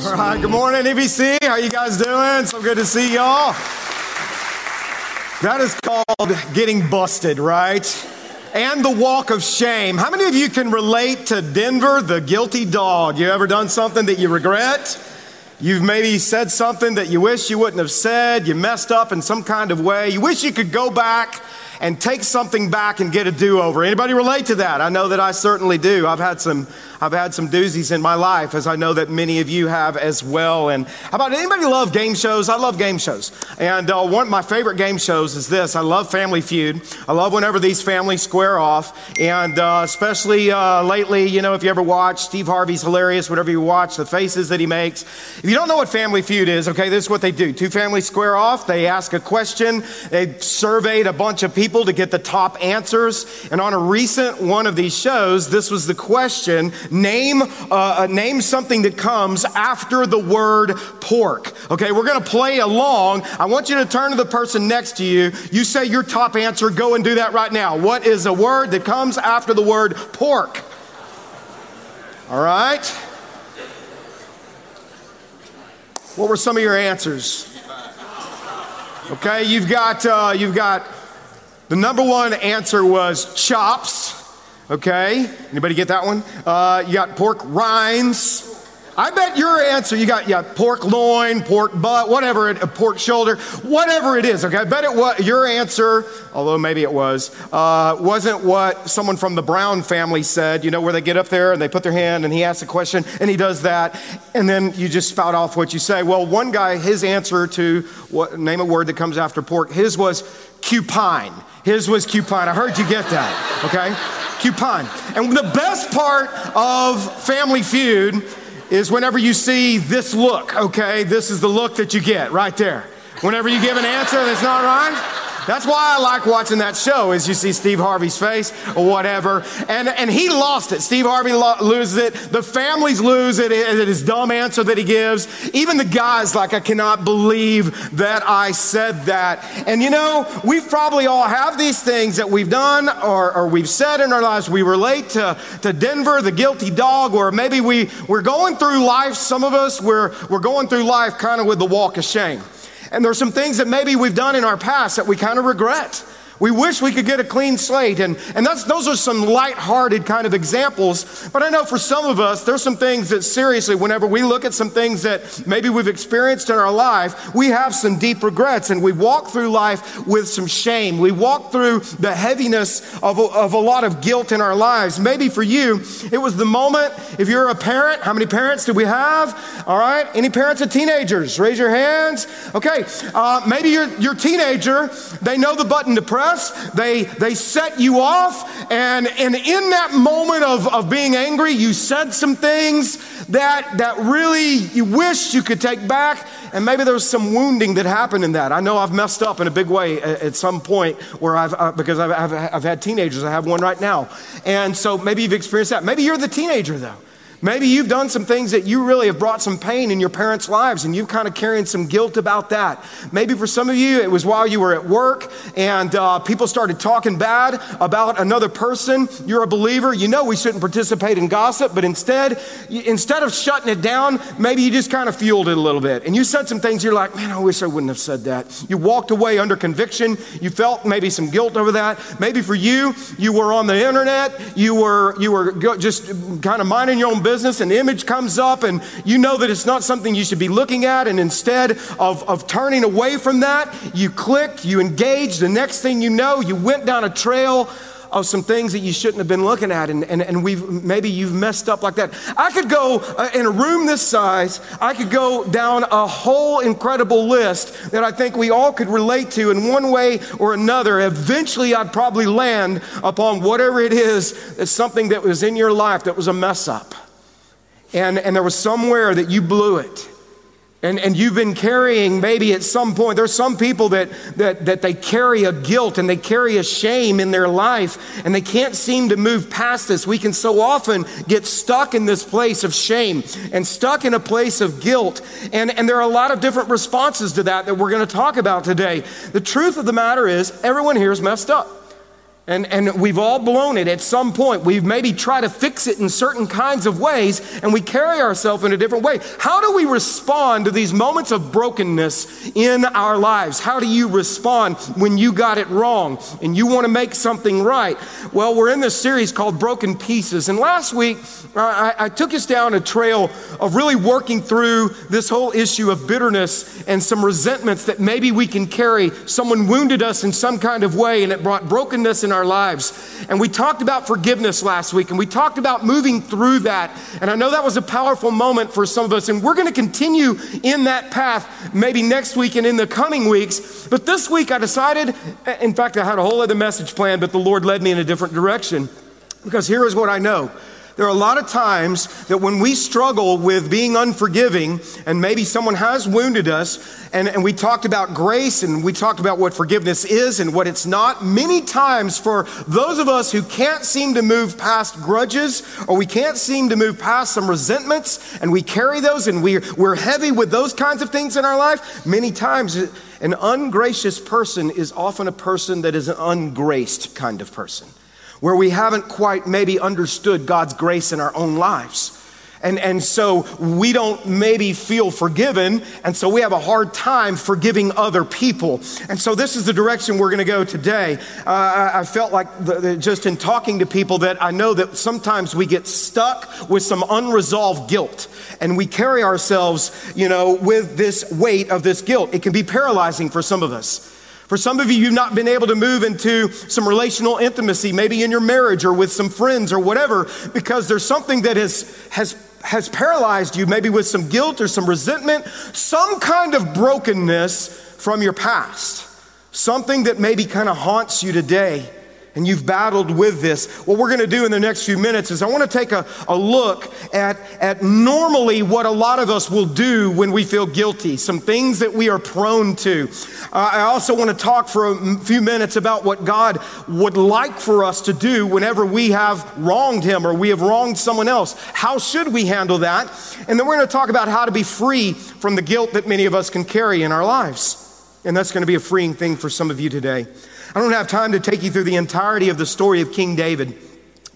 All right, good morning, EBC. How you guys doing? So good to see y'all. That is called getting busted, right? And the walk of shame. How many of you can relate to Denver, the guilty dog? You ever done something that you regret? You've maybe said something that you wish you wouldn't have said. You messed up in some kind of way. You wish you could go back and take something back and get a do-over. Anybody relate to that? I know that I certainly do. I've had some I've had some doozies in my life, as I know that many of you have as well. And how about anybody love game shows? I love game shows. And uh, one of my favorite game shows is this. I love Family Feud. I love whenever these families square off. And uh, especially uh, lately, you know, if you ever watch, Steve Harvey's hilarious, whatever you watch, the faces that he makes. If you don't know what Family Feud is, okay, this is what they do. Two families square off. They ask a question. They surveyed a bunch of people to get the top answers. And on a recent one of these shows, this was the question Name, uh, uh, name something that comes after the word pork. Okay, we're gonna play along. I want you to turn to the person next to you. You say your top answer. Go and do that right now. What is a word that comes after the word pork? All right. What were some of your answers? Okay, you've got uh, you've got the number one answer was chops. Okay, anybody get that one? Uh, you got pork rinds. I bet your answer, you got yeah, pork loin, pork butt, whatever, it, pork shoulder, whatever it is. Okay, I bet it was your answer, although maybe it was, uh, wasn't what someone from the Brown family said. You know, where they get up there and they put their hand and he asks a question and he does that, and then you just spout off what you say. Well, one guy, his answer to what name a word that comes after pork, his was cupine. His was cupine. I heard you get that. Okay coupon. And the best part of Family Feud is whenever you see this look, okay? This is the look that you get right there. Whenever you give an answer that's not right, that's why I like watching that show is you see Steve Harvey's face or whatever. And, and he lost it. Steve Harvey lo- loses it. The families lose it. It is dumb answer that he gives. Even the guys like, I cannot believe that I said that. And you know, we probably all have these things that we've done or, or we've said in our lives. We relate to, to Denver, the guilty dog, or maybe we, we're going through life. Some of us, we're, we're going through life kind of with the walk of shame. And there's some things that maybe we've done in our past that we kind of regret. We wish we could get a clean slate. And, and that's, those are some light-hearted kind of examples. But I know for some of us, there's some things that seriously, whenever we look at some things that maybe we've experienced in our life, we have some deep regrets and we walk through life with some shame. We walk through the heaviness of a, of a lot of guilt in our lives. Maybe for you, it was the moment, if you're a parent, how many parents do we have? All right. Any parents of teenagers? Raise your hands. Okay. Uh, maybe your, your teenager, they know the button to press they, they set you off. And, and in that moment of, of being angry, you said some things that, that really you wish you could take back. And maybe there was some wounding that happened in that. I know I've messed up in a big way at, at some point where I've, uh, because I've, I've, I've had teenagers, I have one right now. And so maybe you've experienced that. Maybe you're the teenager though. Maybe you've done some things that you really have brought some pain in your parents' lives and you've kind of carrying some guilt about that. Maybe for some of you, it was while you were at work and uh, people started talking bad about another person. You're a believer. You know we shouldn't participate in gossip, but instead, instead of shutting it down, maybe you just kind of fueled it a little bit. And you said some things you're like, man, I wish I wouldn't have said that. You walked away under conviction. You felt maybe some guilt over that. Maybe for you, you were on the internet. You were, you were just kind of minding your own business business, an image comes up, and you know that it's not something you should be looking at, and instead of, of turning away from that, you click, you engage. The next thing you know, you went down a trail of some things that you shouldn't have been looking at, and, and, and we've, maybe you've messed up like that. I could go uh, in a room this size, I could go down a whole incredible list that I think we all could relate to in one way or another. Eventually, I'd probably land upon whatever it is that's something that was in your life that was a mess up and, and there was somewhere that you blew it. And, and you've been carrying maybe at some point, there's some people that, that, that they carry a guilt and they carry a shame in their life and they can't seem to move past this. We can so often get stuck in this place of shame and stuck in a place of guilt. And, and there are a lot of different responses to that that we're going to talk about today. The truth of the matter is, everyone here is messed up. And, and we've all blown it at some point. We've maybe tried to fix it in certain kinds of ways, and we carry ourselves in a different way. How do we respond to these moments of brokenness in our lives? How do you respond when you got it wrong and you want to make something right? Well, we're in this series called Broken Pieces. And last week, I, I took us down a trail of really working through this whole issue of bitterness and some resentments that maybe we can carry. Someone wounded us in some kind of way, and it brought brokenness in our our lives. And we talked about forgiveness last week, and we talked about moving through that. And I know that was a powerful moment for some of us, and we're going to continue in that path maybe next week and in the coming weeks. But this week I decided, in fact, I had a whole other message planned, but the Lord led me in a different direction. Because here is what I know there are a lot of times that when we struggle with being unforgiving, and maybe someone has wounded us, and, and we talked about grace and we talked about what forgiveness is and what it's not, many times for those of us who can't seem to move past grudges or we can't seem to move past some resentments, and we carry those and we're, we're heavy with those kinds of things in our life, many times an ungracious person is often a person that is an ungraced kind of person where we haven't quite maybe understood God's grace in our own lives. And, and so we don't maybe feel forgiven, and so we have a hard time forgiving other people. And so this is the direction we're going to go today. Uh, I, I felt like the, the, just in talking to people that I know that sometimes we get stuck with some unresolved guilt, and we carry ourselves, you know, with this weight of this guilt. It can be paralyzing for some of us. For some of you, you've not been able to move into some relational intimacy, maybe in your marriage or with some friends or whatever, because there's something that has, has, has paralyzed you, maybe with some guilt or some resentment, some kind of brokenness from your past, something that maybe kind of haunts you today and you've battled with this, what we're going to do in the next few minutes is I want to take a, a look at, at normally what a lot of us will do when we feel guilty, some things that we are prone to. Uh, I also want to talk for a few minutes about what God would like for us to do whenever we have wronged Him or we have wronged someone else. How should we handle that? And then we're going to talk about how to be free from the guilt that many of us can carry in our lives. And that's going to be a freeing thing for some of you today. I don't have time to take you through the entirety of the story of King David.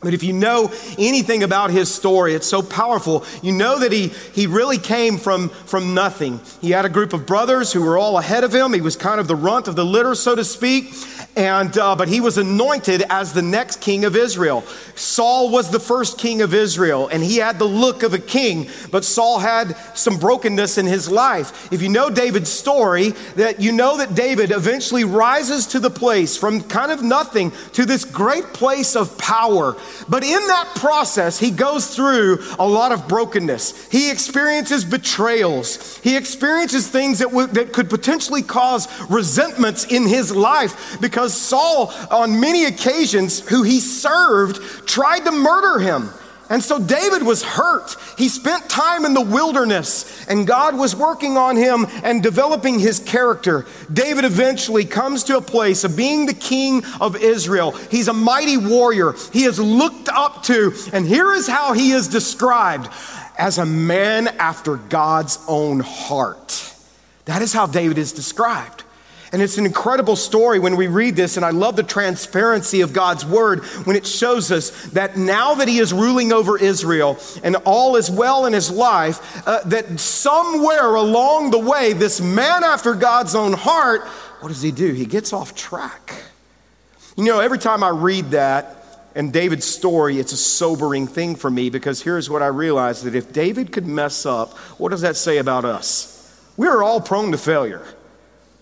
But if you know anything about his story, it's so powerful. You know that he, he really came from, from nothing. He had a group of brothers who were all ahead of him. He was kind of the runt of the litter, so to speak. And, uh, but he was anointed as the next king of Israel. Saul was the first king of Israel, and he had the look of a king, but Saul had some brokenness in his life. If you know David's story, that you know that David eventually rises to the place from kind of nothing to this great place of power. But in that process, he goes through a lot of brokenness. He experiences betrayals. He experiences things that, w- that could potentially cause resentments in his life because because Saul, on many occasions, who he served, tried to murder him. And so David was hurt. He spent time in the wilderness, and God was working on him and developing his character. David eventually comes to a place of being the king of Israel. He's a mighty warrior. He is looked up to, and here is how he is described as a man after God's own heart. That is how David is described. And it's an incredible story when we read this, and I love the transparency of God's word when it shows us that now that He is ruling over Israel and all is well in His life, uh, that somewhere along the way, this man after God's own heart, what does he do? He gets off track. You know, every time I read that, and David's story, it's a sobering thing for me because here's what I realize that if David could mess up, what does that say about us? We are all prone to failure.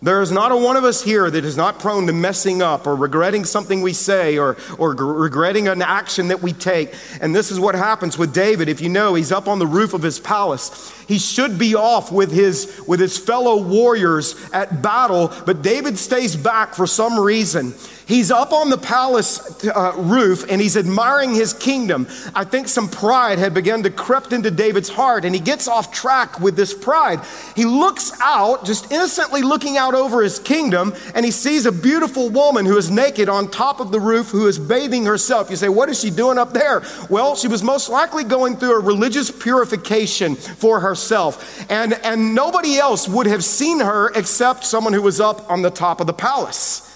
There is not a one of us here that is not prone to messing up or regretting something we say or, or g- regretting an action that we take. And this is what happens with David. If you know, he's up on the roof of his palace. He should be off with his, with his fellow warriors at battle, but David stays back for some reason. He's up on the palace uh, roof and he's admiring his kingdom. I think some pride had begun to crept into David's heart and he gets off track with this pride. He looks out, just innocently looking out over his kingdom, and he sees a beautiful woman who is naked on top of the roof who is bathing herself. You say, What is she doing up there? Well, she was most likely going through a religious purification for herself. And, and nobody else would have seen her except someone who was up on the top of the palace.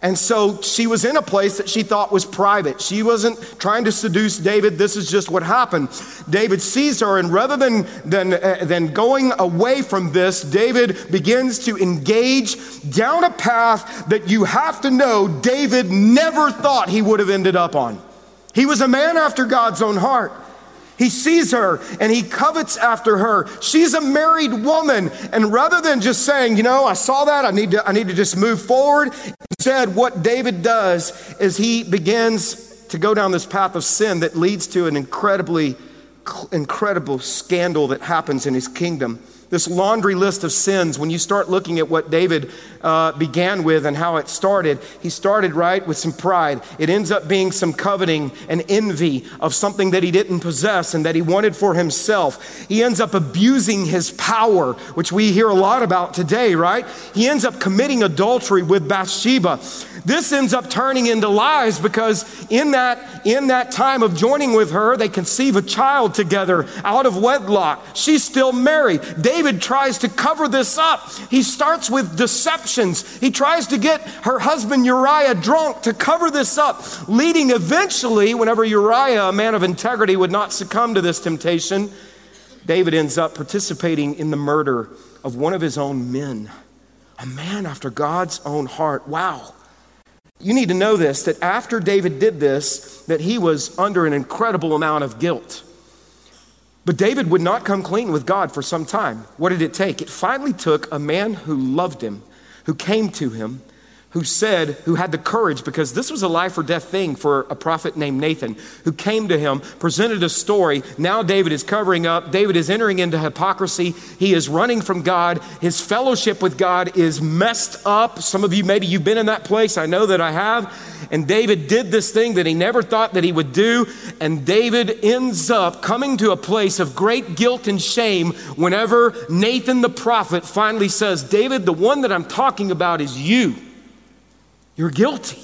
And so she was in a place that she thought was private. She wasn't trying to seduce David. This is just what happened. David sees her, and rather than, than, uh, than going away from this, David begins to engage down a path that you have to know David never thought he would have ended up on. He was a man after God's own heart. He sees her and he covets after her. She's a married woman. And rather than just saying, you know, I saw that, I need to, I need to just move forward, said what David does is he begins to go down this path of sin that leads to an incredibly, incredible scandal that happens in his kingdom this laundry list of sins, when you start looking at what David uh, began with and how it started, he started right with some pride. It ends up being some coveting and envy of something that he didn't possess and that he wanted for himself. He ends up abusing his power, which we hear a lot about today, right? He ends up committing adultery with Bathsheba. This ends up turning into lies because in that, in that time of joining with her, they conceive a child together out of wedlock. She's still married. David tries to cover this up. He starts with deceptions. He tries to get her husband Uriah drunk to cover this up, leading eventually, whenever Uriah, a man of integrity, would not succumb to this temptation, David ends up participating in the murder of one of his own men, a man after God's own heart. Wow. You need to know this that after David did this, that he was under an incredible amount of guilt. But David would not come clean with God for some time. What did it take? It finally took a man who loved him, who came to him, who said, who had the courage, because this was a life or death thing for a prophet named Nathan, who came to him, presented a story. Now David is covering up. David is entering into hypocrisy. He is running from God. His fellowship with God is messed up. Some of you, maybe you've been in that place. I know that I have. And David did this thing that he never thought that he would do. And David ends up coming to a place of great guilt and shame whenever Nathan the prophet finally says, David, the one that I'm talking about is you. You're guilty.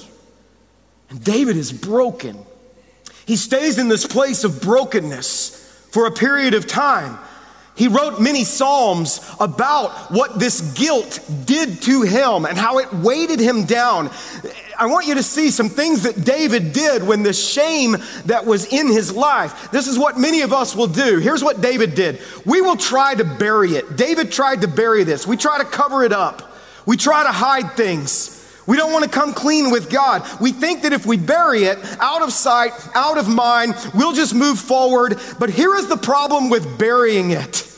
And David is broken. He stays in this place of brokenness for a period of time. He wrote many Psalms about what this guilt did to him and how it weighted him down. I want you to see some things that David did when the shame that was in his life. This is what many of us will do. Here's what David did we will try to bury it. David tried to bury this, we try to cover it up, we try to hide things. We don't want to come clean with God. We think that if we bury it out of sight, out of mind, we'll just move forward. But here is the problem with burying it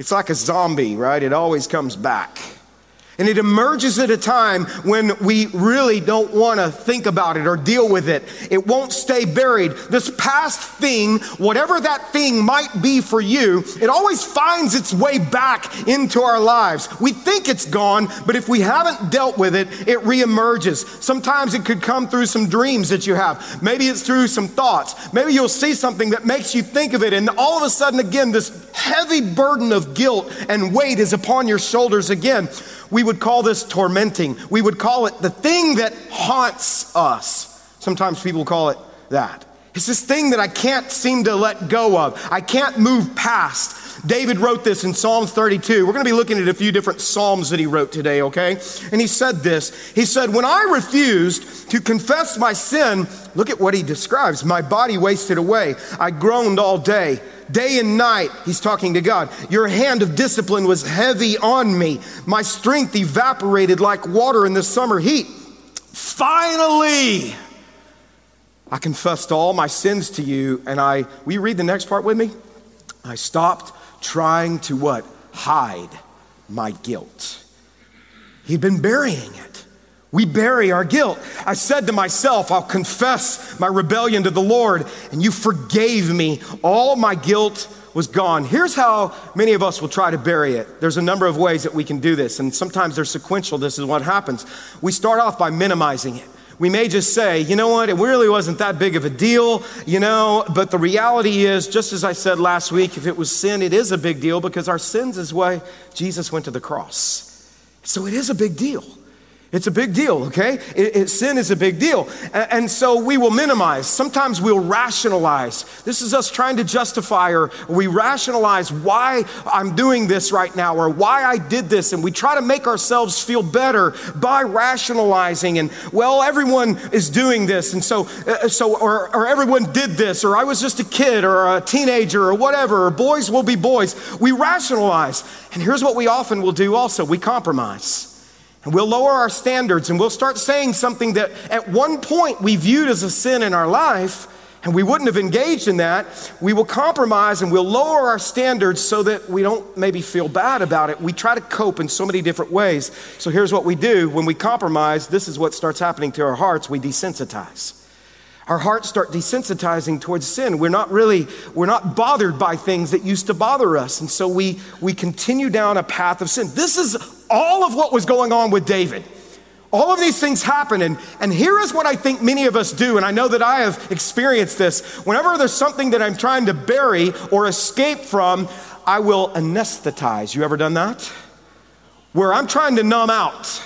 it's like a zombie, right? It always comes back. And it emerges at a time when we really don't want to think about it or deal with it. It won't stay buried. This past thing, whatever that thing might be for you, it always finds its way back into our lives. We think it's gone, but if we haven't dealt with it, it reemerges. Sometimes it could come through some dreams that you have. Maybe it's through some thoughts. Maybe you'll see something that makes you think of it, and all of a sudden, again, this heavy burden of guilt and weight is upon your shoulders again. We would call this tormenting. We would call it the thing that haunts us. Sometimes people call it that. It's this thing that I can't seem to let go of. I can't move past. David wrote this in Psalms 32. We're going to be looking at a few different Psalms that he wrote today, okay? And he said this He said, When I refused to confess my sin, look at what he describes. My body wasted away. I groaned all day. Day and night, he's talking to God. Your hand of discipline was heavy on me. My strength evaporated like water in the summer heat. Finally, I confessed all my sins to you, and I, you read the next part with me? I stopped trying to what? Hide my guilt. He'd been burying it. We bury our guilt. I said to myself, I'll confess my rebellion to the Lord, and you forgave me. All my guilt was gone. Here's how many of us will try to bury it. There's a number of ways that we can do this, and sometimes they're sequential. This is what happens. We start off by minimizing it we may just say, you know what, it really wasn't that big of a deal, you know, but the reality is, just as I said last week, if it was sin, it is a big deal because our sins is why Jesus went to the cross. So it is a big deal. It's a big deal, okay? It, it, sin is a big deal. And, and, so we will minimize. Sometimes we'll rationalize. This is us trying to justify, or we rationalize why I'm doing this right now, or why I did this. And we try to make ourselves feel better by rationalizing. And, well, everyone is doing this. And so, uh, so or, or everyone did this, or I was just a kid, or a teenager, or whatever, or boys will be boys. We rationalize. And here's what we often will do also we compromise. And we'll lower our standards and we'll start saying something that at one point we viewed as a sin in our life, and we wouldn't have engaged in that. We will compromise and we'll lower our standards so that we don't maybe feel bad about it. We try to cope in so many different ways. So here's what we do when we compromise this is what starts happening to our hearts we desensitize our hearts start desensitizing towards sin. We're not really, we're not bothered by things that used to bother us. And so we, we continue down a path of sin. This is all of what was going on with David. All of these things happen, and, and here is what I think many of us do, and I know that I have experienced this. Whenever there's something that I'm trying to bury or escape from, I will anesthetize. You ever done that? Where I'm trying to numb out.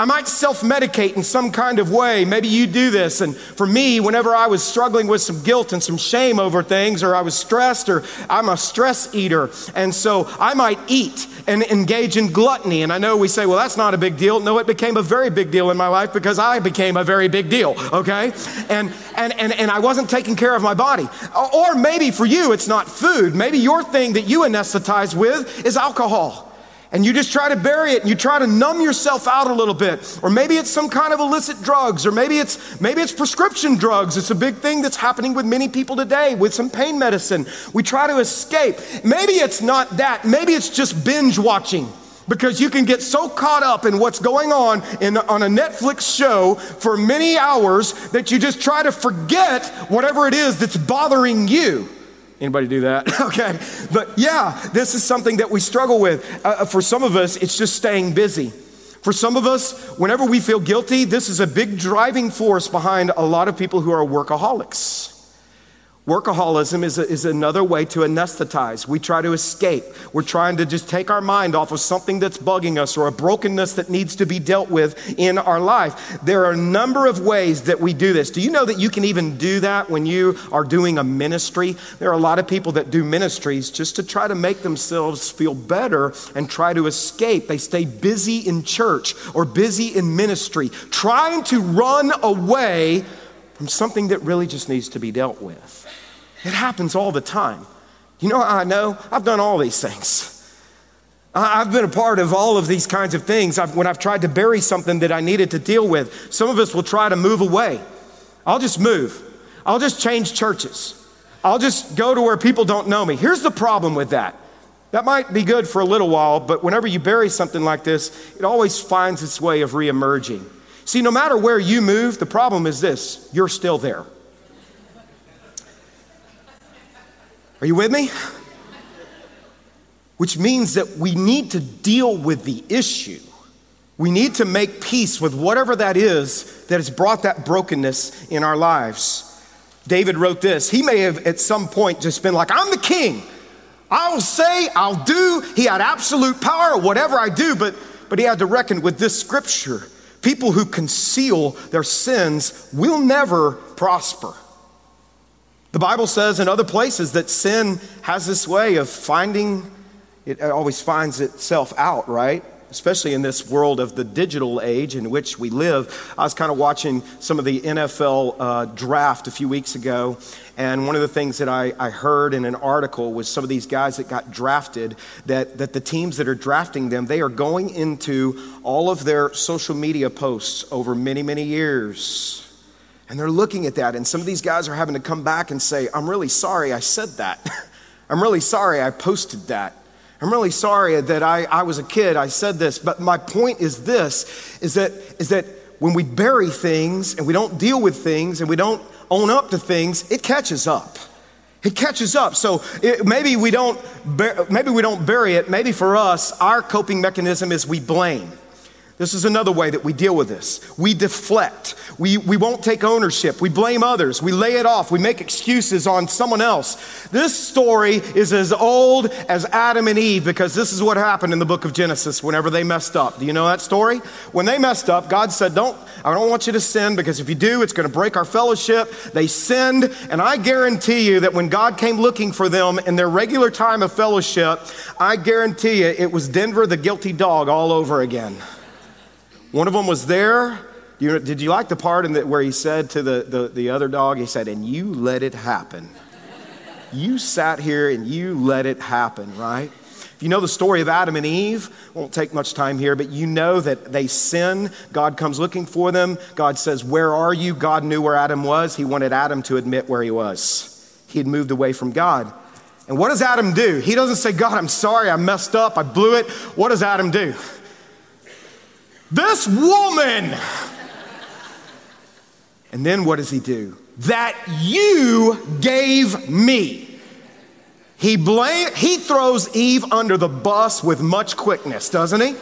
I might self medicate in some kind of way. Maybe you do this. And for me, whenever I was struggling with some guilt and some shame over things, or I was stressed, or I'm a stress eater, and so I might eat and engage in gluttony. And I know we say, well, that's not a big deal. No, it became a very big deal in my life because I became a very big deal, okay? And, and, and, and I wasn't taking care of my body. Or maybe for you, it's not food. Maybe your thing that you anesthetize with is alcohol and you just try to bury it and you try to numb yourself out a little bit. Or maybe it's some kind of illicit drugs or maybe it's maybe it's prescription drugs. It's a big thing that's happening with many people today with some pain medicine. We try to escape. Maybe it's not that. Maybe it's just binge watching. Because you can get so caught up in what's going on in, on a Netflix show for many hours that you just try to forget whatever it is that's bothering you. Anybody do that? okay. But yeah, this is something that we struggle with. Uh, uh, for some of us, it's just staying busy. For some of us, whenever we feel guilty, this is a big driving force behind a lot of people who are workaholics. Workaholism is, a, is another way to anesthetize. We try to escape. We're trying to just take our mind off of something that's bugging us or a brokenness that needs to be dealt with in our life. There are a number of ways that we do this. Do you know that you can even do that when you are doing a ministry? There are a lot of people that do ministries just to try to make themselves feel better and try to escape. They stay busy in church or busy in ministry, trying to run away from something that really just needs to be dealt with. It happens all the time. You know I know? I've done all these things. I've been a part of all of these kinds of things I've, when I've tried to bury something that I needed to deal with. Some of us will try to move away. I'll just move. I'll just change churches. I'll just go to where people don't know me. Here's the problem with that. That might be good for a little while, but whenever you bury something like this, it always finds its way of reemerging. See, no matter where you move, the problem is this you're still there. Are you with me? Which means that we need to deal with the issue. We need to make peace with whatever that is that has brought that brokenness in our lives. David wrote this. He may have at some point just been like, I'm the king. I'll say, I'll do. He had absolute power, whatever I do, but, but he had to reckon with this scripture. People who conceal their sins will never prosper. The Bible says in other places that sin has this way of finding, it always finds itself out, right? Especially in this world of the digital age in which we live. I was kind of watching some of the NFL uh, draft a few weeks ago, and one of the things that I, I, heard in an article was some of these guys that got drafted, that, that the teams that are drafting them, they are going into all of their social media posts over many, many years and they're looking at that, and some of these guys are having to come back and say, I'm really sorry I said that. I'm really sorry I posted that. I'm really sorry that I, I was a kid, I said this. But my point is this is that, is that when we bury things and we don't deal with things and we don't own up to things, it catches up. It catches up. So it, maybe we don't maybe we don't bury it. Maybe for us, our coping mechanism is we blame. This is another way that we deal with this. We deflect. We, we won't take ownership. We blame others. We lay it off. We make excuses on someone else. This story is as old as Adam and Eve because this is what happened in the book of Genesis whenever they messed up. Do you know that story? When they messed up, God said, Don't, I don't want you to sin because if you do, it's going to break our fellowship. They sinned, and I guarantee you that when God came looking for them in their regular time of fellowship, I guarantee you it was Denver the guilty dog all over again. One of them was there. You, did you like the part in the, where he said to the, the, the other dog, he said, and you let it happen. you sat here and you let it happen, right? If you know the story of Adam and Eve, won't take much time here, but you know that they sin. God comes looking for them. God says, Where are you? God knew where Adam was. He wanted Adam to admit where he was. He had moved away from God. And what does Adam do? He doesn't say, God, I'm sorry, I messed up, I blew it. What does Adam do? This woman. And then what does he do? That you gave me. He blame, he throws Eve under the bus with much quickness, doesn't he?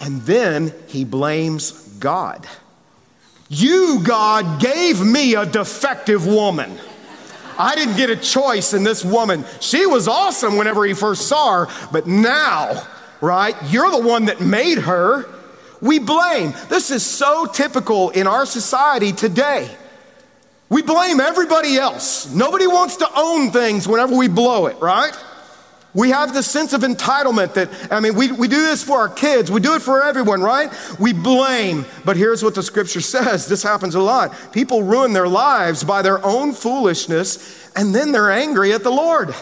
And then he blames God. You, God, gave me a defective woman. I didn't get a choice in this woman. She was awesome whenever he first saw her, but now, right, you're the one that made her. We blame. This is so typical in our society today. We blame everybody else. Nobody wants to own things whenever we blow it, right? We have this sense of entitlement that, I mean, we, we do this for our kids, we do it for everyone, right? We blame. But here's what the scripture says this happens a lot. People ruin their lives by their own foolishness, and then they're angry at the Lord.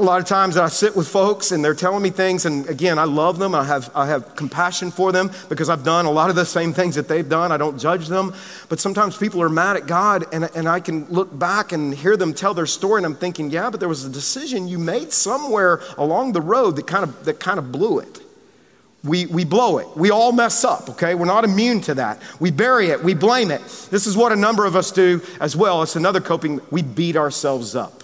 A lot of times I sit with folks and they're telling me things, and again, I love them. I have, I have compassion for them because I've done a lot of the same things that they've done. I don't judge them. But sometimes people are mad at God, and, and I can look back and hear them tell their story, and I'm thinking, yeah, but there was a decision you made somewhere along the road that kind of, that kind of blew it. We, we blow it. We all mess up, okay? We're not immune to that. We bury it. We blame it. This is what a number of us do as well. It's another coping. We beat ourselves up.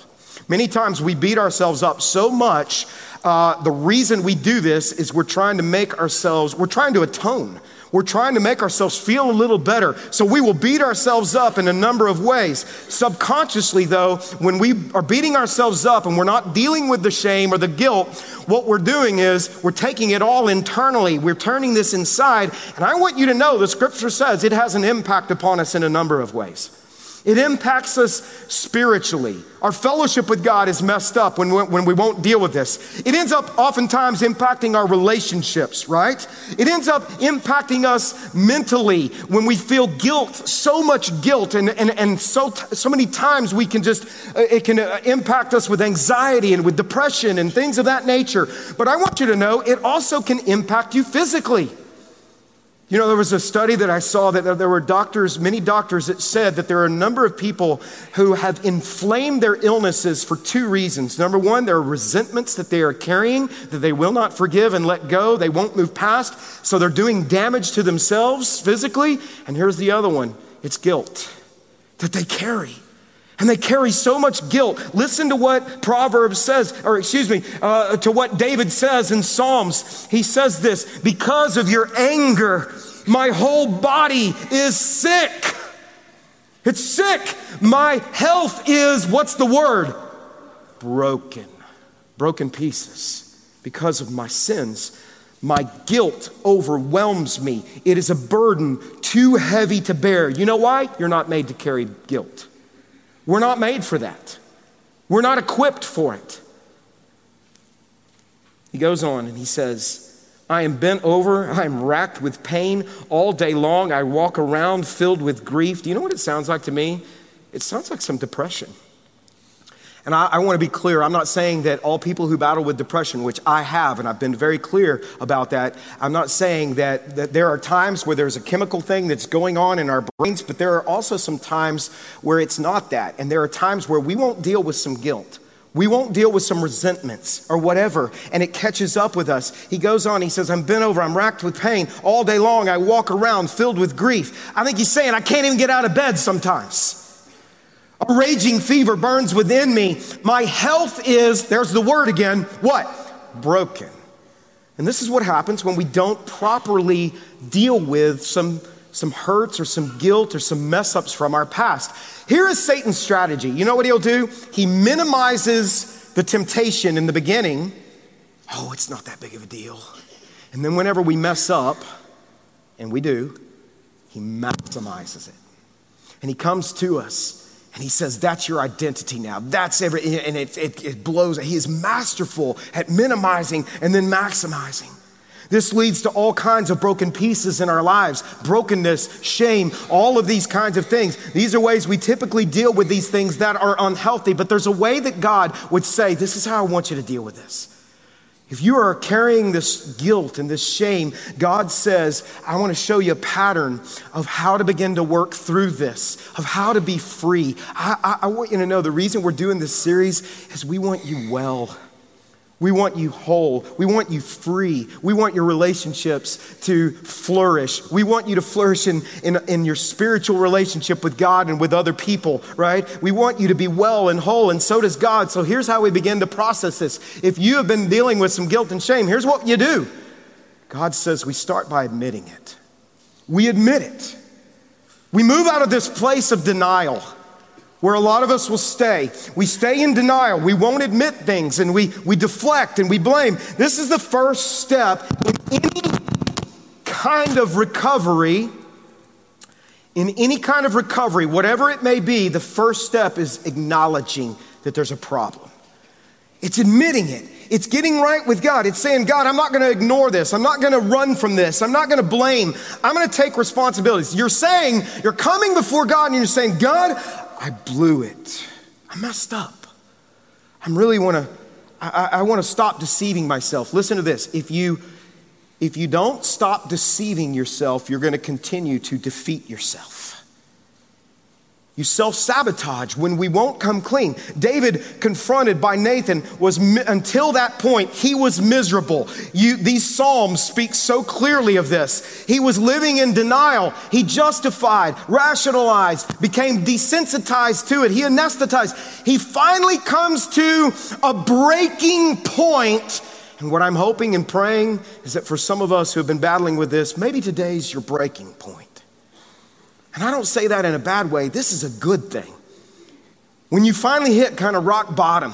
Many times we beat ourselves up so much. Uh, the reason we do this is we're trying to make ourselves, we're trying to atone. We're trying to make ourselves feel a little better. So we will beat ourselves up in a number of ways. Subconsciously, though, when we are beating ourselves up and we're not dealing with the shame or the guilt, what we're doing is we're taking it all internally. We're turning this inside. And I want you to know the scripture says it has an impact upon us in a number of ways. It impacts us spiritually. Our fellowship with God is messed up when we, when we won't deal with this. It ends up oftentimes impacting our relationships, right? It ends up impacting us mentally when we feel guilt, so much guilt, and, and, and so, so many times we can just, uh, it can uh, impact us with anxiety and with depression and things of that nature. But I want you to know it also can impact you physically. You know, there was a study that I saw that there were doctors, many doctors, that said that there are a number of people who have inflamed their illnesses for two reasons. Number one, there are resentments that they are carrying that they will not forgive and let go, they won't move past, so they're doing damage to themselves physically. And here's the other one it's guilt that they carry. And they carry so much guilt. Listen to what Proverbs says, or excuse me, uh, to what David says in Psalms. He says this because of your anger, my whole body is sick. It's sick. My health is, what's the word? Broken. Broken pieces because of my sins. My guilt overwhelms me. It is a burden too heavy to bear. You know why? You're not made to carry guilt. We're not made for that. We're not equipped for it. He goes on and he says, I am bent over, I am racked with pain all day long. I walk around filled with grief. Do you know what it sounds like to me? It sounds like some depression. And I, I want to be clear. I'm not saying that all people who battle with depression, which I have, and I've been very clear about that, I'm not saying that, that there are times where there's a chemical thing that's going on in our brains, but there are also some times where it's not that. And there are times where we won't deal with some guilt. We won't deal with some resentments or whatever, and it catches up with us. He goes on, he says, I'm bent over, I'm racked with pain. All day long, I walk around filled with grief. I think he's saying, I can't even get out of bed sometimes. A raging fever burns within me. My health is, there's the word again, what? Broken. And this is what happens when we don't properly deal with some, some hurts or some guilt or some mess ups from our past. Here is Satan's strategy. You know what he'll do? He minimizes the temptation in the beginning. Oh, it's not that big of a deal. And then whenever we mess up, and we do, he maximizes it. And he comes to us and he says, That's your identity now. That's every, and it, it, it blows. He is masterful at minimizing and then maximizing. This leads to all kinds of broken pieces in our lives brokenness, shame, all of these kinds of things. These are ways we typically deal with these things that are unhealthy, but there's a way that God would say, This is how I want you to deal with this. If you are carrying this guilt and this shame, God says, I want to show you a pattern of how to begin to work through this, of how to be free. I, I, I want you to know the reason we're doing this series is we want you well. We want you whole. We want you free. We want your relationships to flourish. We want you to flourish in, in, in, your spiritual relationship with God and with other people, right? We want you to be well and whole, and so does God. So here's how we begin to process this. If you have been dealing with some guilt and shame, here's what you do God says we start by admitting it. We admit it. We move out of this place of denial where a lot of us will stay. We stay in denial. We won't admit things and we, we deflect and we blame. This is the first step in any kind of recovery. In any kind of recovery, whatever it may be, the first step is acknowledging that there's a problem. It's admitting it. It's getting right with God. It's saying, God, I'm not going to ignore this. I'm not going to run from this. I'm not going to blame. I'm going to take responsibilities. You're saying, you're coming before God and you're saying, God, I blew it. I messed up. I'm really want to, I, I want to stop deceiving myself. Listen to this. If you, if you don't stop deceiving yourself, you're going to continue to defeat yourself. You self sabotage when we won't come clean. David, confronted by Nathan, was until that point, he was miserable. You, these Psalms speak so clearly of this. He was living in denial. He justified, rationalized, became desensitized to it. He anesthetized. He finally comes to a breaking point. And what I'm hoping and praying is that for some of us who have been battling with this, maybe today's your breaking point. And I don't say that in a bad way, this is a good thing. When you finally hit kind of rock bottom,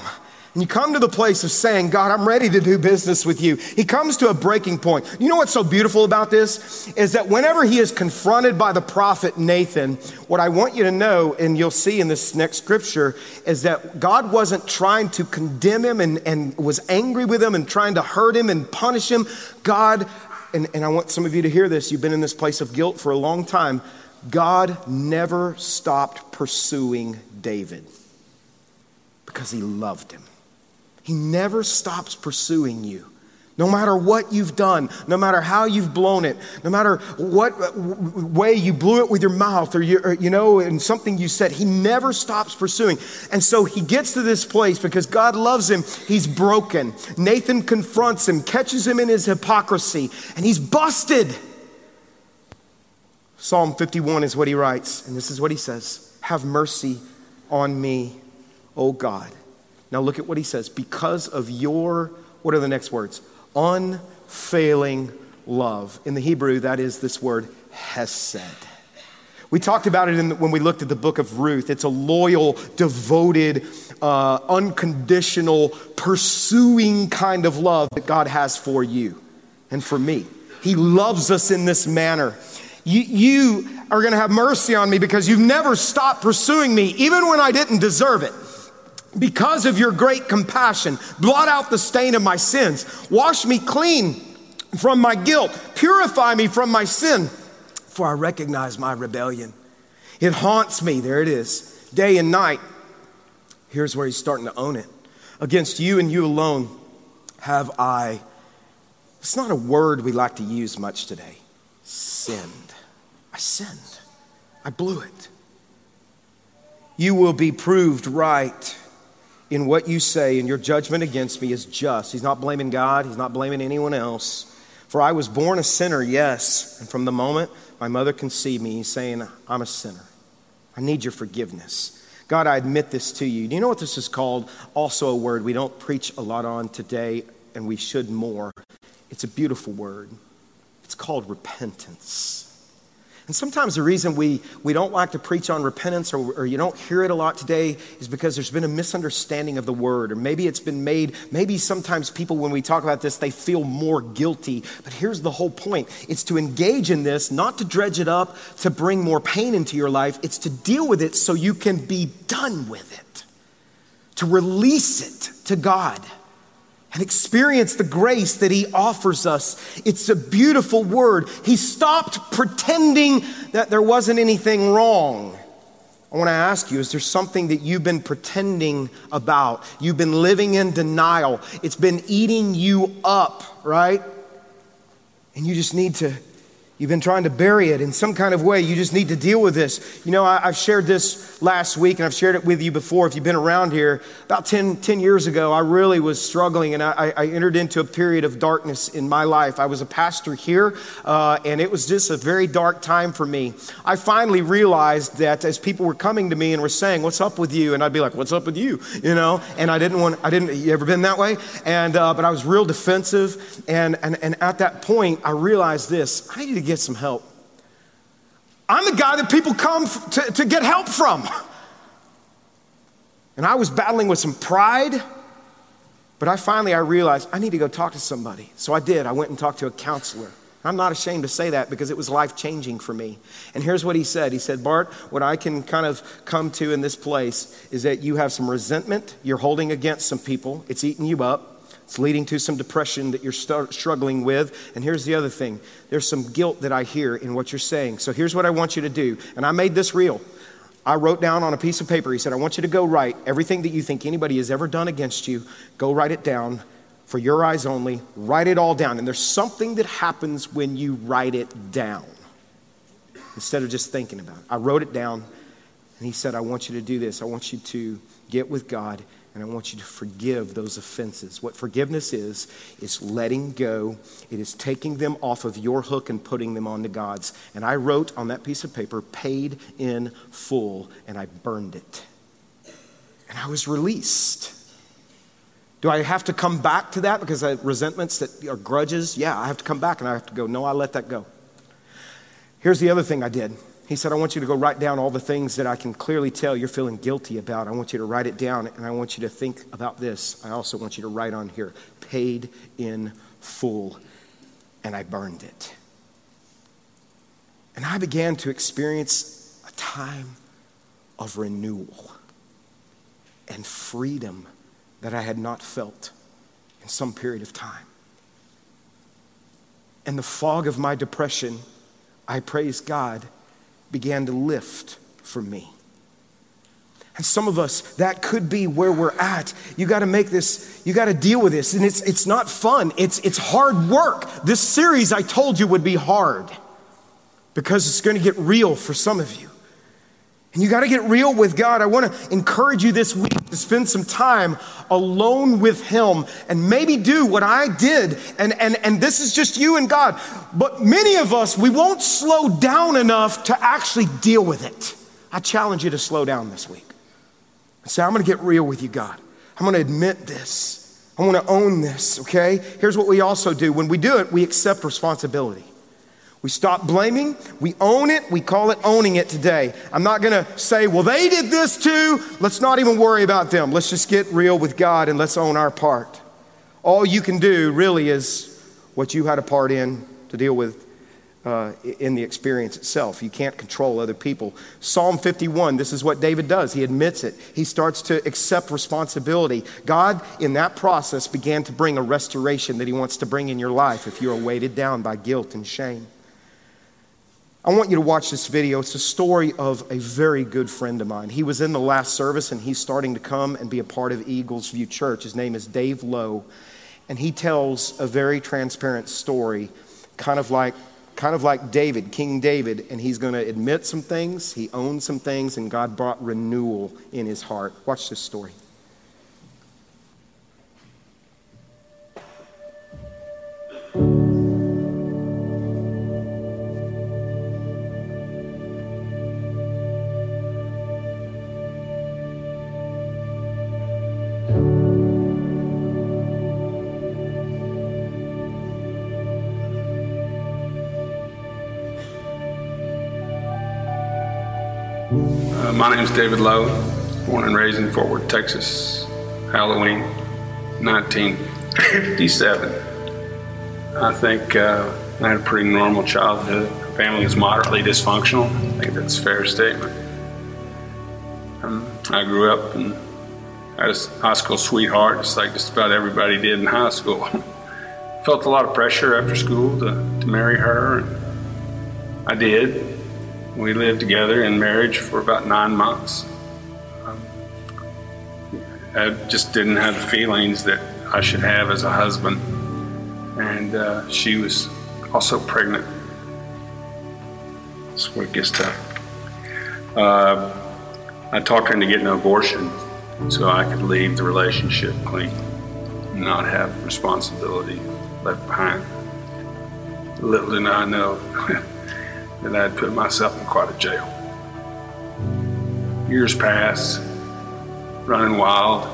and you come to the place of saying, God, I'm ready to do business with you. He comes to a breaking point. You know what's so beautiful about this? Is that whenever he is confronted by the prophet Nathan, what I want you to know, and you'll see in this next scripture, is that God wasn't trying to condemn him and, and was angry with him and trying to hurt him and punish him. God, and, and I want some of you to hear this, you've been in this place of guilt for a long time. God never stopped pursuing David because he loved him. He never stops pursuing you. No matter what you've done, no matter how you've blown it, no matter what way you blew it with your mouth or you, or, you know, and something you said, he never stops pursuing. And so he gets to this place because God loves him. He's broken. Nathan confronts him, catches him in his hypocrisy, and he's busted. Psalm 51 is what he writes, and this is what he says Have mercy on me, O God. Now look at what he says. Because of your, what are the next words? Unfailing love. In the Hebrew, that is this word, hesed. We talked about it the, when we looked at the book of Ruth. It's a loyal, devoted, uh, unconditional, pursuing kind of love that God has for you and for me. He loves us in this manner. You, are going to have mercy on me because you've never stopped pursuing me, even when I didn't deserve it. Because of your great compassion, blot out the stain of my sins, wash me clean from my guilt, purify me from my sin, for I recognize my rebellion. It haunts me, there it is, day and night. Here's where he's starting to own it. Against you and you alone have I, it's not a word we like to use much today, sinned. I sinned. I blew it. You will be proved right in what you say, and your judgment against me is just. He's not blaming God, he's not blaming anyone else. For I was born a sinner, yes. And from the moment my mother conceived me, he's saying, I'm a sinner. I need your forgiveness. God, I admit this to you. Do you know what this is called? Also, a word we don't preach a lot on today and we should more. It's a beautiful word. It's called repentance. And sometimes the reason we, we don't like to preach on repentance or, or, you don't hear it a lot today is because there's been a misunderstanding of the word. Or maybe it's been made, maybe sometimes people, when we talk about this, they feel more guilty. But here's the whole point it's to engage in this, not to dredge it up, to bring more pain into your life. It's to deal with it so you can be done with it, to release it to God and experience the grace that he offers us. It's a beautiful word. He stopped pretending that there wasn't anything wrong. I want to ask you is there something that you've been pretending about? You've been living in denial. It's been eating you up, right? And you just need to You've been trying to bury it in some kind of way. You just need to deal with this. You know, I, have shared this last week and I've shared it with you before. If you've been around here, about 10, 10 years ago, I really was struggling and I, I, entered into a period of darkness in my life. I was a pastor here uh, and it was just a very dark time for me. I finally realized that as people were coming to me and were saying, What's up with you? And I'd be like, What's up with you? You know, and I didn't want, I didn't, you ever been that way? And, uh, but I was real defensive. And, and, and at that point, I realized this I need to get get some help. I'm the guy that people come to, to get help from. And I was battling with some pride, but I finally I realized I need to go talk to somebody. So I did. I went and talked to a counselor. I'm not ashamed to say that because it was life changing for me. And here's what he said He said, Bart, what I can kind of come to in this place is that you have some resentment you're holding against some people, it's eating you up. It's leading to some depression that you're st- struggling with. And here's the other thing there's some guilt that I hear in what you're saying. So here's what I want you to do. And I made this real. I wrote down on a piece of paper, he said, I want you to go write everything that you think anybody has ever done against you, go write it down for your eyes only. Write it all down. And there's something that happens when you write it down instead of just thinking about it. I wrote it down, and he said, I want you to do this. I want you to get with God and I want you to forgive those offenses. What forgiveness is, is letting go. It is taking them off of your hook and putting them onto God's. And I wrote on that piece of paper, paid in full, and I burned it. And I was released. Do I have to come back to that because I have resentments that are grudges? Yeah, I have to come back and I have to go, no, I let that go. Here's the other thing I did. He said, I want you to go write down all the things that I can clearly tell you're feeling guilty about. I want you to write it down, and I want you to think about this. I also want you to write on here, paid in full, and I burned it. And I began to experience a time of renewal and freedom that I had not felt in some period of time. And the fog of my depression, I praise God began to lift for me. And some of us, that could be where we're at. You got to make this, you got to deal with this. And it's, it's not fun, it's, it's hard work. This series I told you would be hard because it's going to get real for some of you. And you got to get real with God. I want to encourage you this week to spend some time alone with Him and maybe do what I did. And, and, and this is just you and God. But many of us, we won't slow down enough to actually deal with it. I challenge you to slow down this week. Say, I'm going to get real with you, God. I'm going to admit this. I want to own this, okay? Here's what we also do when we do it, we accept responsibility. We stop blaming, we own it, we call it owning it today. I'm not gonna say, well, they did this too. Let's not even worry about them. Let's just get real with God and let's own our part. All you can do really is what you had a part in to deal with uh, in the experience itself. You can't control other people. Psalm 51, this is what David does. He admits it. He starts to accept responsibility. God, in that process, began to bring a restoration that He wants to bring in your life if you are weighted down by guilt and shame. I want you to watch this video. It's a story of a very good friend of mine. He was in the last service and he's starting to come and be a part of Eagles View Church. His name is Dave Lowe, and he tells a very transparent story, kind of like kind of like David, King David, and he's going to admit some things, he owns some things, and God brought renewal in his heart. Watch this story. Uh, my name is David Lowe, born and raised in Fort Worth, Texas. Halloween, 1957. I think uh, I had a pretty normal childhood. Family was moderately dysfunctional. I think that's a fair statement. Um, I grew up and was a high school sweetheart, just like just about everybody did in high school. Felt a lot of pressure after school to, to marry her. And I did. We lived together in marriage for about nine months. Um, I just didn't have the feelings that I should have as a husband. And uh, she was also pregnant. That's where it gets tough. Uh, I talked her into getting an abortion so I could leave the relationship clean, and not have responsibility left behind. Little did I know that I'd put myself in quite a jail. Years passed, running wild.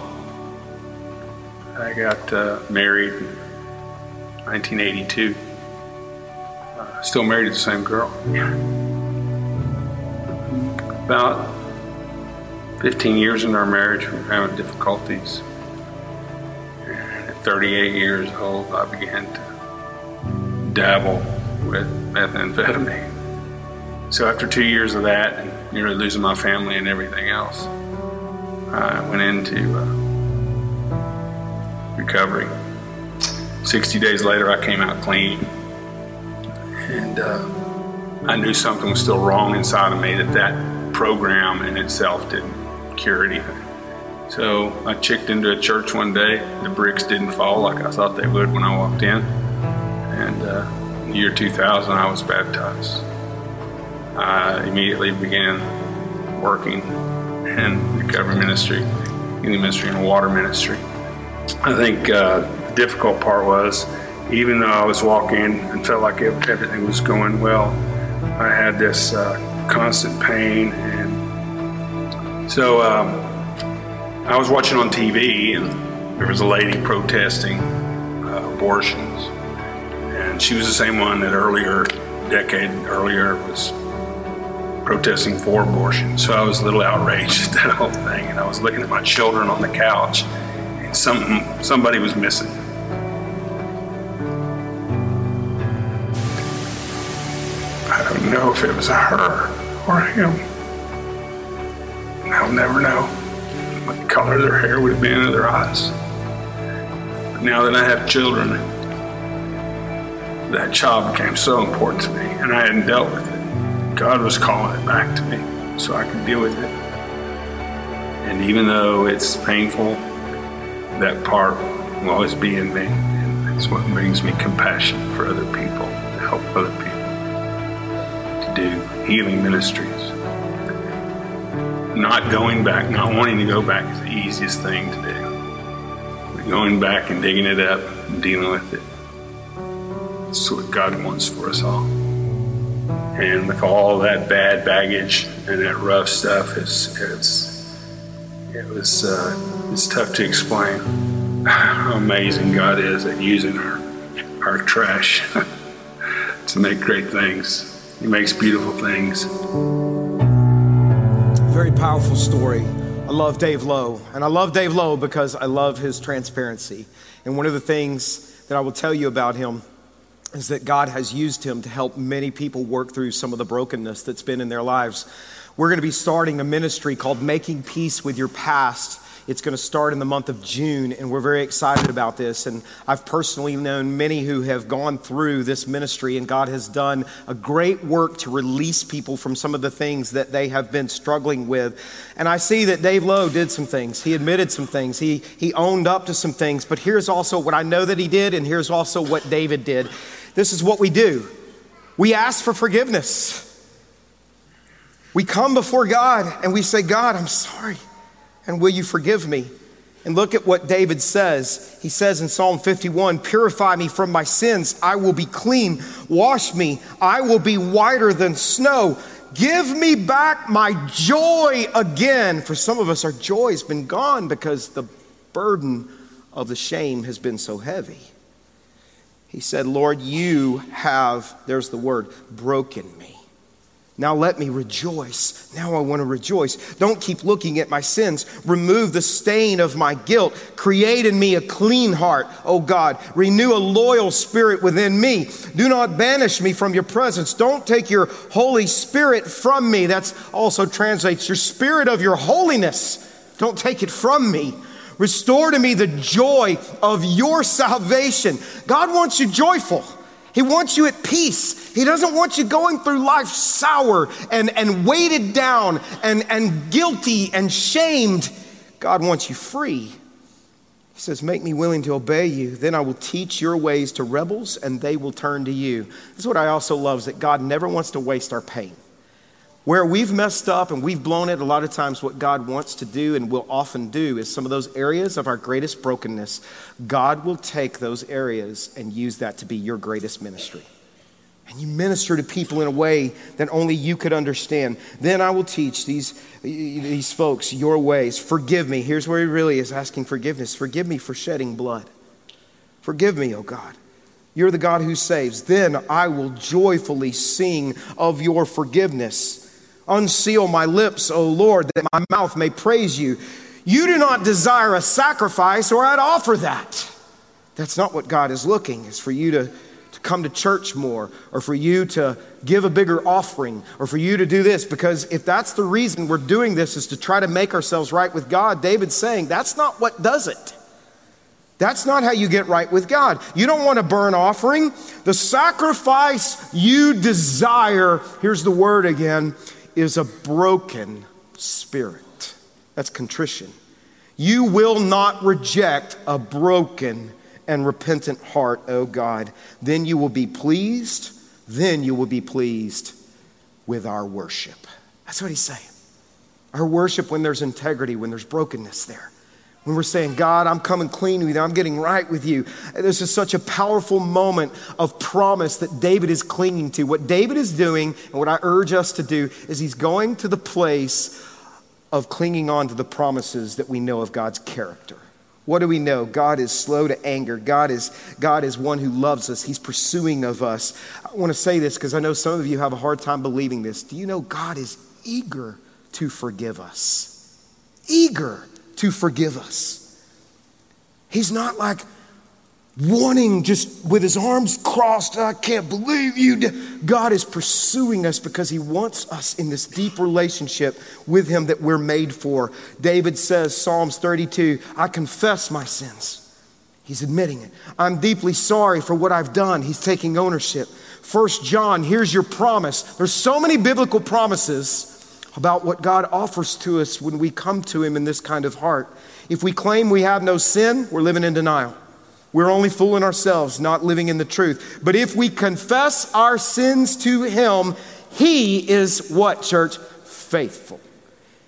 I got uh, married in 1982. Uh, still married to the same girl. About 15 years in our marriage, we were having difficulties. And at 38 years old, I began to dabble with methamphetamine. So after two years of that, and nearly losing my family and everything else, I went into uh, recovery. 60 days later, I came out clean. And uh, I knew something was still wrong inside of me that that program in itself didn't cure anything. So I checked into a church one day. The bricks didn't fall like I thought they would when I walked in. And uh, in the year 2000, I was baptized. I immediately began working in recovery ministry, healing ministry, and water ministry. I think uh, the difficult part was, even though I was walking and felt like everything was going well, I had this uh, constant pain so um, I was watching on TV, and there was a lady protesting uh, abortions, and she was the same one that earlier, decade earlier, was protesting for abortion. So I was a little outraged at that whole thing, and I was looking at my children on the couch, and something, somebody was missing. I don't know if it was her or him. I'll never know what the color of their hair would have been or their eyes. But now that I have children, that child became so important to me, and I hadn't dealt with it. God was calling it back to me so I could deal with it. And even though it's painful, that part will always be in me. And it's what brings me compassion for other people, to help other people, to do healing ministries not going back, not wanting to go back is the easiest thing to do. But going back and digging it up and dealing with it. That's what God wants for us all. And with all that bad baggage and that rough stuff, it's, it's it was uh, it's tough to explain how amazing God is at using our our trash to make great things. He makes beautiful things very powerful story. I love Dave Lowe, and I love Dave Lowe because I love his transparency. And one of the things that I will tell you about him is that God has used him to help many people work through some of the brokenness that's been in their lives. We're going to be starting a ministry called Making Peace with Your Past it's going to start in the month of June, and we're very excited about this. And I've personally known many who have gone through this ministry, and God has done a great work to release people from some of the things that they have been struggling with. And I see that Dave Lowe did some things. He admitted some things. He, he owned up to some things. But here's also what I know that he did, and here's also what David did. This is what we do we ask for forgiveness. We come before God and we say, God, I'm sorry and will you forgive me? And look at what David says. He says in Psalm 51 Purify me from my sins, I will be clean. Wash me, I will be whiter than snow. Give me back my joy again. For some of us, our joy has been gone because the burden of the shame has been so heavy. He said, Lord, you have, there's the word, broken me. Now let me rejoice. Now I want to rejoice. Don't keep looking at my sins. Remove the stain of my guilt. Create in me a clean heart, O God. Renew a loyal spirit within me. Do not banish me from your presence. Don't take your Holy Spirit from me. That's also translates your spirit of your holiness. Don't take it from me. Restore to me the joy of your salvation. God wants you joyful. He wants you at peace. He doesn't want you going through life sour and, and weighted down and, and guilty and shamed. God wants you free. He says, Make me willing to obey you. Then I will teach your ways to rebels and they will turn to you. This is what I also love is that God never wants to waste our pain. Where we've messed up and we've blown it, a lot of times what God wants to do and will often do is some of those areas of our greatest brokenness, God will take those areas and use that to be your greatest ministry. And you minister to people in a way that only you could understand. Then I will teach these, these folks your ways. Forgive me. Here's where he really is asking forgiveness. Forgive me for shedding blood. Forgive me, oh God. You're the God who saves. Then I will joyfully sing of your forgiveness. Unseal my lips, O Lord, that my mouth may praise you. You do not desire a sacrifice, or I'd offer that. That's not what God is looking, It's for you to, to come to church more, or for you to give a bigger offering, or for you to do this. Because if that's the reason we're doing this, is to try to make ourselves right with God, David's saying that's not what does it. That's not how you get right with God. You don't want a burn offering. The sacrifice you desire, here's the word again, is a broken spirit. That's contrition. You will not reject a broken and repentant heart, O oh God. Then you will be pleased. Then you will be pleased with our worship. That's what he's saying. Our worship when there's integrity, when there's brokenness there when we're saying, God, I'm coming clean with you, I'm getting right with you. This is such a powerful moment of promise that David is clinging to. What David is doing, and what I urge us to do, is he's going to the place of clinging on to the promises that we know of God's character. What do we know? God is slow to anger. God is, God is one who loves us. He's pursuing of us. I want to say this because I know some of you have a hard time believing this. Do you know God is eager to forgive us? Eager to forgive us. He's not like wanting just with his arms crossed, I can't believe you. God is pursuing us because he wants us in this deep relationship with him that we're made for. David says, Psalms 32, I confess my sins. He's admitting it. I'm deeply sorry for what I've done. He's taking ownership. First John, here's your promise. There's so many biblical promises about what God offers to us when we come to Him in this kind of heart. If we claim we have no sin, we're living in denial. We're only fooling ourselves, not living in the truth. But if we confess our sins to Him, He is what, church? Faithful.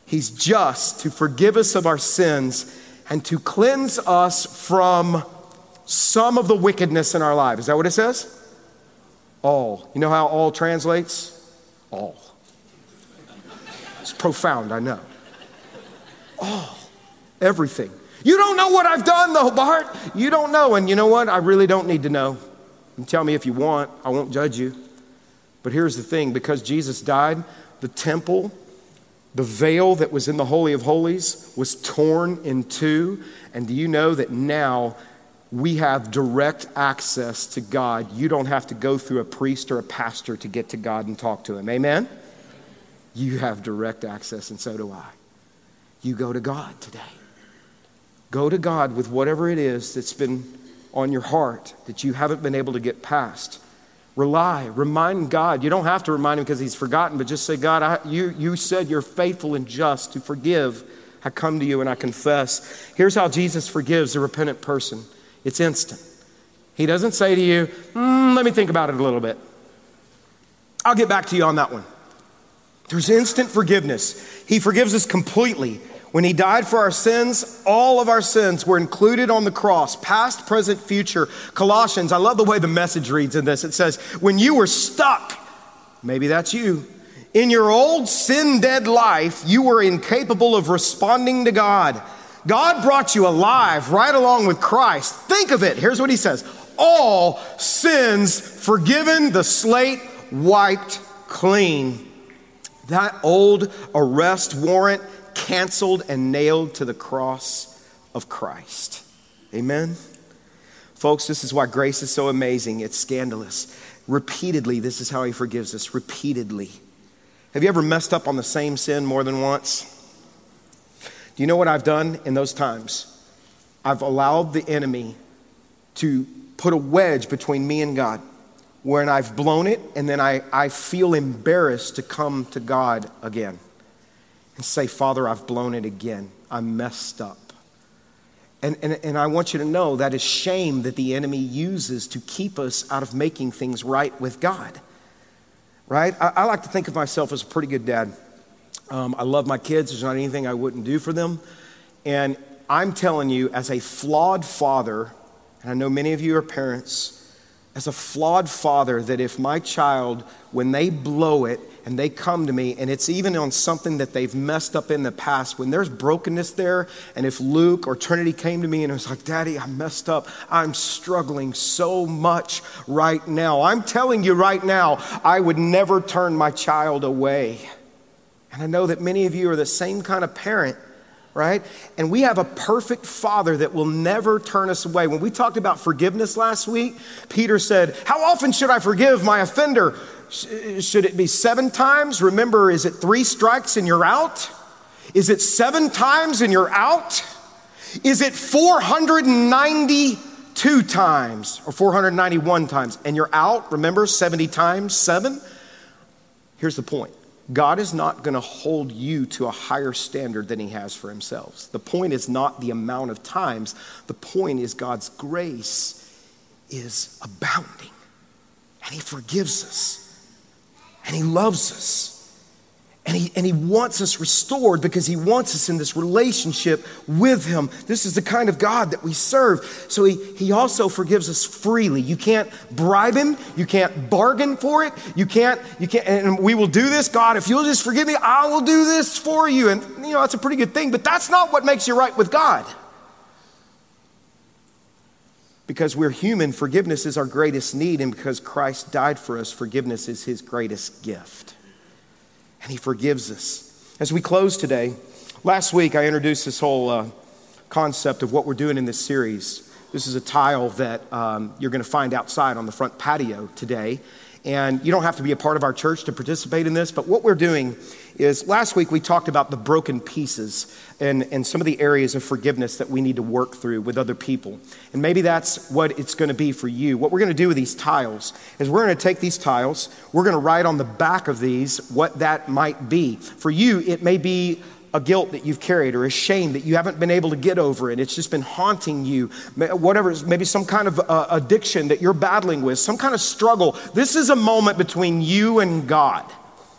He's just to forgive us of our sins and to cleanse us from some of the wickedness in our life. Is that what it says? All. You know how all translates? All. It's profound, I know. Oh, everything. You don't know what I've done, though, Bart. You don't know. And you know what? I really don't need to know. And tell me if you want, I won't judge you. But here's the thing because Jesus died, the temple, the veil that was in the Holy of Holies was torn in two. And do you know that now we have direct access to God? You don't have to go through a priest or a pastor to get to God and talk to Him. Amen? You have direct access, and so do I. You go to God today. Go to God with whatever it is that's been on your heart that you haven't been able to get past. Rely, remind God. You don't have to remind Him because He's forgotten, but just say, God, I, you, you said you're faithful and just to forgive. I come to you and I confess. Here's how Jesus forgives a repentant person it's instant. He doesn't say to you, mm, let me think about it a little bit. I'll get back to you on that one. There's instant forgiveness. He forgives us completely. When he died for our sins, all of our sins were included on the cross, past, present, future. Colossians, I love the way the message reads in this. It says, When you were stuck, maybe that's you, in your old sin dead life, you were incapable of responding to God. God brought you alive right along with Christ. Think of it. Here's what he says All sins forgiven, the slate wiped clean. That old arrest warrant canceled and nailed to the cross of Christ. Amen? Folks, this is why grace is so amazing. It's scandalous. Repeatedly, this is how He forgives us. Repeatedly. Have you ever messed up on the same sin more than once? Do you know what I've done in those times? I've allowed the enemy to put a wedge between me and God when I've blown it, and then I, I feel embarrassed to come to God again and say, Father, I've blown it again. I'm messed up. And, and, and I want you to know that is shame that the enemy uses to keep us out of making things right with God. Right? I, I like to think of myself as a pretty good dad. Um, I love my kids. There's not anything I wouldn't do for them. And I'm telling you, as a flawed father, and I know many of you are parents, as a flawed father, that if my child, when they blow it and they come to me, and it's even on something that they've messed up in the past, when there's brokenness there, and if Luke or Trinity came to me and was like, Daddy, I messed up, I'm struggling so much right now. I'm telling you right now, I would never turn my child away. And I know that many of you are the same kind of parent right? And we have a perfect Father that will never turn us away. When we talked about forgiveness last week, Peter said, How often should I forgive my offender? Should it be seven times? Remember, is it three strikes and you're out? Is it seven times and you're out? Is it 492 times or 491 times and you're out? Remember, 70 times seven? Here's the point God is not going to hold you to a higher standard than he has for himself. The point is not the amount of times, the point is God's grace is abounding. And he forgives us. And he loves us. And he, and he wants us restored because he wants us in this relationship with him. This is the kind of God that we serve. So he, he also forgives us freely. You can't bribe him. You can't bargain for it. You can't, you can't, and we will do this. God, if you'll just forgive me, I will do this for you. And, you know, that's a pretty good thing, but that's not what makes you right with God. Because we're human, forgiveness is our greatest need. And because Christ died for us, forgiveness is his greatest gift and He forgives us. As we close today, last week I introduced this whole uh, concept of what we're doing in this series. This is a tile that um, you're going to find outside on the front patio today. And you don't have to be a part of our church to participate in this, but what we're doing is last week we talked about the broken pieces and, and some of the areas of forgiveness that we need to work through with other people. And maybe that's what it's going to be for you. What we're going to do with these tiles is we're going to take these tiles, we're going to write on the back of these what that might be. For you, it may be a guilt that you've carried or a shame that you haven't been able to get over and it's just been haunting you. Whatever maybe some kind of uh, addiction that you're battling with some kind of struggle. This is a moment between you and god.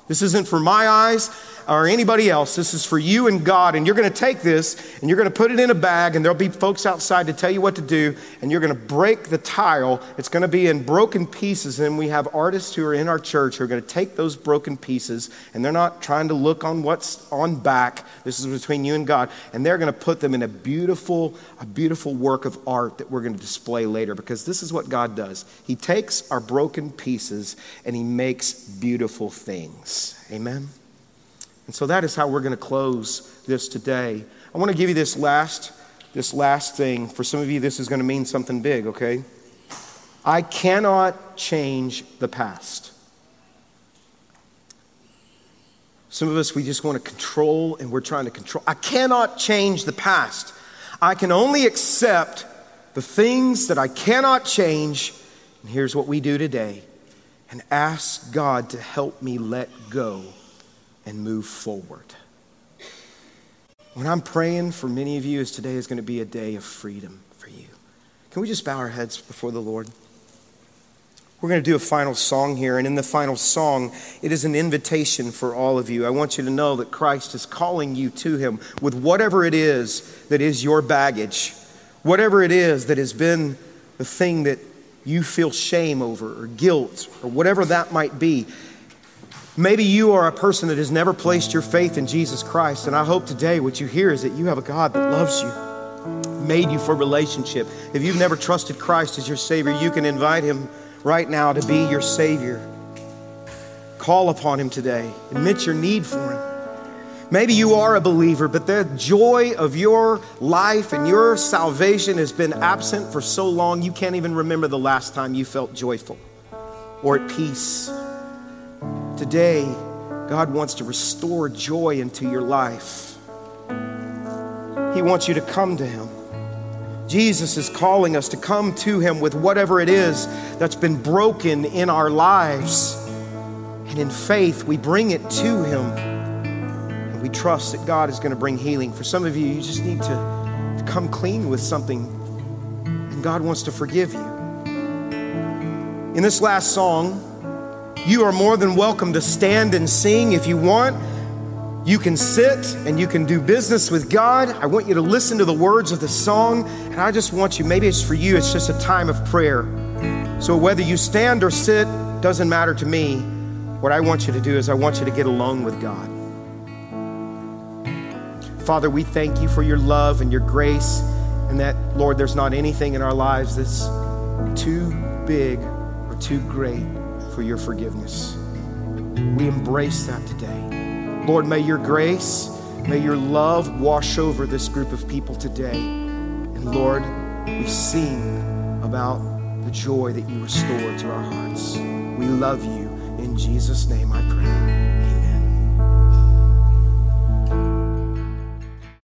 This isn't for my eyes or anybody else. This is for you and God. And you're going to take this and you're going to put it in a bag, and there'll be folks outside to tell you what to do. And you're going to break the tile. It's going to be in broken pieces. And we have artists who are in our church who are going to take those broken pieces, and they're not trying to look on what's on back. This is between you and God. And they're going to put them in a beautiful, a beautiful work of art that we're going to display later because this is what God does. He takes our broken pieces and He makes beautiful things. Amen. And so that is how we're going to close this today. I want to give you this last this last thing. For some of you this is going to mean something big, okay? I cannot change the past. Some of us we just want to control and we're trying to control. I cannot change the past. I can only accept the things that I cannot change. And here's what we do today and ask God to help me let go and move forward. What I'm praying for many of you is today is going to be a day of freedom for you. Can we just bow our heads before the Lord? We're going to do a final song here, and in the final song, it is an invitation for all of you. I want you to know that Christ is calling you to Him with whatever it is that is your baggage, whatever it is that has been the thing that you feel shame over, or guilt, or whatever that might be. Maybe you are a person that has never placed your faith in Jesus Christ, and I hope today what you hear is that you have a God that loves you, made you for relationship. If you've never trusted Christ as your Savior, you can invite Him right now to be your Savior. Call upon Him today. Admit your need for Him. Maybe you are a believer, but the joy of your life and your salvation has been absent for so long you can't even remember the last time you felt joyful or at peace. Today, God wants to restore joy into your life. He wants you to come to Him. Jesus is calling us to come to Him with whatever it is that's been broken in our lives. And in faith, we bring it to Him And we trust that God is going to bring healing. For some of you, you just need to, to come clean with something, and God wants to forgive you. In this last song, you are more than welcome to stand and sing if you want. You can sit and you can do business with God. I want you to listen to the words of the song, and I just want you, maybe it's for you, it's just a time of prayer. So whether you stand or sit, doesn't matter to me. What I want you to do is I want you to get alone with God. Father, we thank you for your love and your grace, and that, Lord, there's not anything in our lives that's too big or too great for your forgiveness. We embrace that today. Lord, may your grace, may your love wash over this group of people today. And Lord, we sing about the joy that you restore to our hearts. We love you. In Jesus' name I pray.